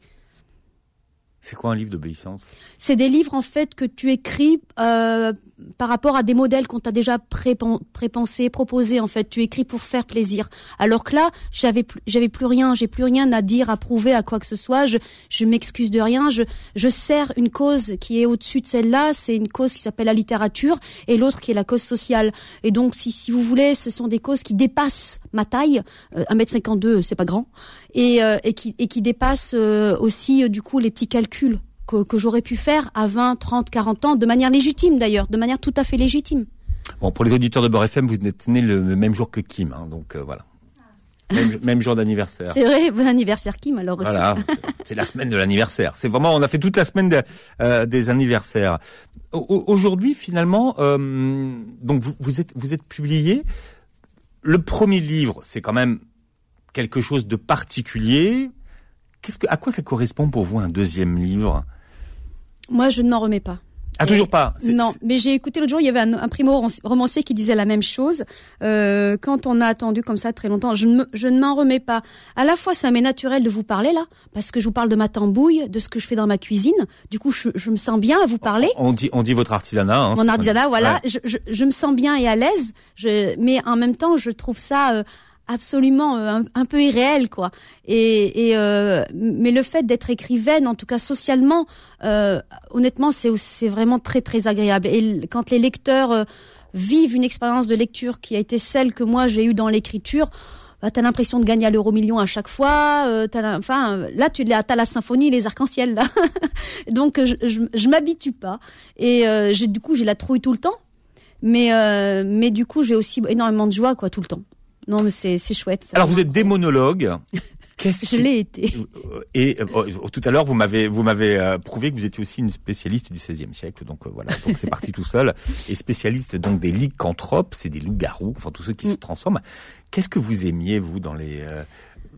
C'est quoi un livre d'obéissance? C'est des livres en fait que tu écris euh, par rapport à des modèles qu'on t'a déjà prépen- prépensés, proposés en fait. Tu écris pour faire plaisir. Alors que là, j'avais plus, j'avais plus rien, j'ai plus rien à dire, à prouver à quoi que ce soit. Je, je m'excuse de rien. Je, je sers une cause qui est au-dessus de celle-là. C'est une cause qui s'appelle la littérature et l'autre qui est la cause sociale. Et donc, si, si vous voulez, ce sont des causes qui dépassent ma taille. Euh, 1m52, c'est pas grand. Et, euh, et, qui, et qui dépassent euh, aussi, euh, du coup, les petits calculs que, que j'aurais pu faire à 20, 30, 40 ans, de manière légitime d'ailleurs, de manière tout à fait légitime. Bon, pour les auditeurs de Beurre FM, vous êtes né le, même jour que Kim, hein, donc euh, voilà. Même, même jour d'anniversaire. C'est vrai, bon anniversaire Kim alors aussi. Voilà, c'est la semaine de l'anniversaire. C'est vraiment, on a fait toute la semaine de- euh, des anniversaires. Au- au- Aujourd'hui, finalement, euh, donc vous, vous êtes vous êtes publié. Le premier livre, c'est quand même quelque chose de particulier. Qu'est-ce que, à quoi ça correspond pour vous un deuxième livre? Moi, je ne m'en remets pas. Ah, toujours pas. Non, mais j'ai écouté l'autre jour, il y avait un, un primo romancier qui disait la même chose. Euh, quand on a attendu comme ça très longtemps, je ne, me- je ne m'en remets pas. À la fois, ça m'est naturel de vous parler là, parce que je vous parle de ma tambouille, de ce que je fais dans ma cuisine. Du coup, je, je me sens bien à vous parler. On dit, on dit votre artisanat. Hein, Mon artisanat, voilà, Ouais. je, je, je me sens bien et à l'aise, je, mais en même temps, je trouve ça euh, absolument euh, un, un peu irréel, quoi. Et, et euh, mais le fait d'être écrivaine, en tout cas socialement, euh, honnêtement, c'est c'est vraiment très très agréable. Et quand les lecteurs euh, vivent une expérience de lecture qui a été celle que moi j'ai eue dans l'écriture. Bah, t'as l'impression de gagner à l'euro million à chaque fois. Euh, t'as la- enfin, là, tu as la symphonie, les arcs-en-ciel là. Donc, je, je, je m'habitue pas. Et euh, j'ai du coup, j'ai la trouille tout le temps. Mais euh, mais du coup, j'ai aussi énormément de joie quoi tout le temps. Non, mais c'est c'est chouette. ça. Alors vous êtes démonologue. Qu'est-ce je l'ai été. Euh, Et euh, euh, tout à l'heure, vous m'avez vous m'avez euh, prouvé que vous étiez aussi une spécialiste du XVIe siècle. Donc euh, voilà, donc c'est parti tout seul. Et spécialiste donc des lycanthropes, c'est des loups-garous, enfin tous ceux qui Mm. se transforment. Qu'est-ce que vous aimiez vous dans les euh,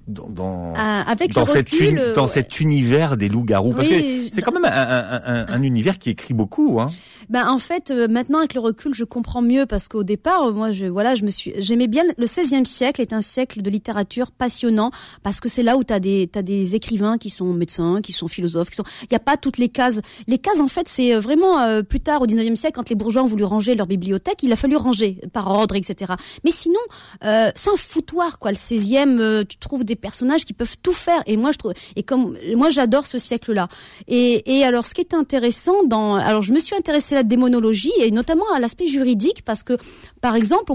dans dans, Ah, avec dans le cet recul, uni- euh, dans cet univers des loups-garous Parce Oui, que c'est quand même un, un, un, un univers qui écrit beaucoup. Hein. Ben en fait, euh, maintenant avec le recul, je comprends mieux parce qu'au départ, euh, moi, je voilà, je me suis, j'aimais bien le XVIe siècle est un siècle de littérature passionnant parce que c'est là où t'as des t'as des écrivains qui sont médecins, qui sont philosophes, qui sont. Il y a pas toutes les cases. Les cases, en fait, c'est euh, vraiment euh, plus tard au XIXe siècle quand les bourgeois ont voulu ranger leur bibliothèque, il a fallu ranger par ordre, etc. Mais sinon, euh, c'est un foutoir quoi. Le XVIe, euh, tu trouves des personnages qui peuvent tout faire. Et moi, je trouve, et comme moi, j'adore ce siècle-là. Et, et alors, ce qui est intéressant dans, alors, je me suis intéressée à la démonologie et notamment à l'aspect juridique parce que, par exemple,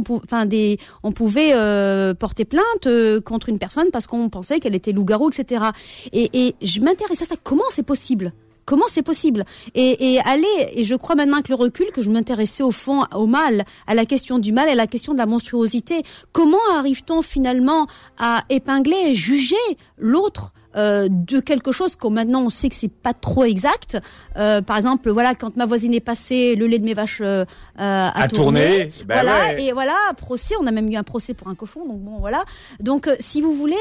on, pouvait euh, porter plainte euh, contre une personne parce qu'on pensait qu'elle était loup-garou, etc. Et, et je m'intéressais à ça. Comment c'est possible? Comment c'est possible et, et aller, et je crois maintenant avec le recul que je m'intéressais au fond au mal, à la question du mal et à la question de la monstruosité. Comment arrive-t-on finalement à épingler et juger l'autre euh, de quelque chose qu'on maintenant on sait que c'est pas trop exact. Euh, par exemple, voilà, quand ma voisine est passée, le lait de mes vaches euh, a, A tourné, bah voilà, ouais. et voilà, procès. On a même eu un procès pour un cochon, donc bon, voilà. Donc, euh, si vous voulez,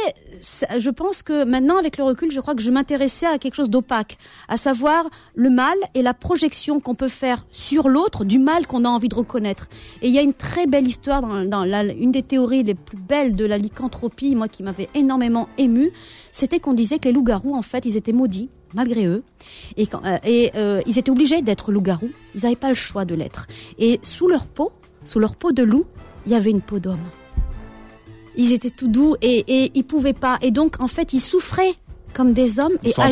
je pense que maintenant, avec le recul, je crois que je m'intéressais à quelque chose d'opaque, à savoir le mal et la projection qu'on peut faire sur l'autre du mal qu'on a envie de reconnaître. Et il y a une très belle histoire dans, dans la- une des théories les plus belles de la lycanthropie, moi qui m'avait énormément ému, c'était qu'on disait que les loups-garous, en fait, ils étaient maudits malgré eux, et, quand, euh, et euh, ils étaient obligés d'être loups-garous. Ils n'avaient pas le choix de l'être. Et sous leur peau, sous leur peau de loup, il y avait une peau d'homme. Ils étaient tout doux et, et ils pouvaient pas. Et donc, en fait, ils souffraient comme des hommes Ils et voilà,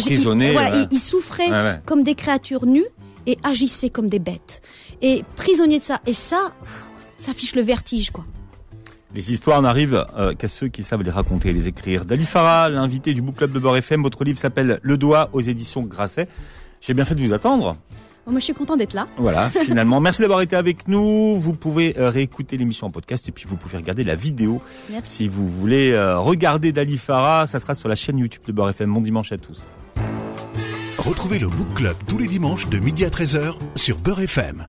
ouais. ils, ils souffraient Ouais, ouais. comme des créatures nues et agissaient comme des bêtes. Et prisonniers de ça. Et ça, ça fiche le vertige, quoi. Les histoires n'arrivent euh, qu'à ceux qui savent les raconter et les écrire. Dali Farah, l'invité du Book Club de Beurre FM, votre livre s'appelle Le Doigt aux éditions Grasset. J'ai bien fait de vous attendre. Moi, je suis content d'être là. Voilà, finalement. Merci d'avoir été avec nous. Vous pouvez euh, réécouter l'émission en podcast et puis vous pouvez regarder la vidéo Merci. si vous voulez euh, regarder Dali Farah. Ça sera sur la chaîne YouTube de Beurre FM. Bon dimanche à tous. Retrouvez le Book Club tous les dimanches de midi à 13h sur Beurre FM.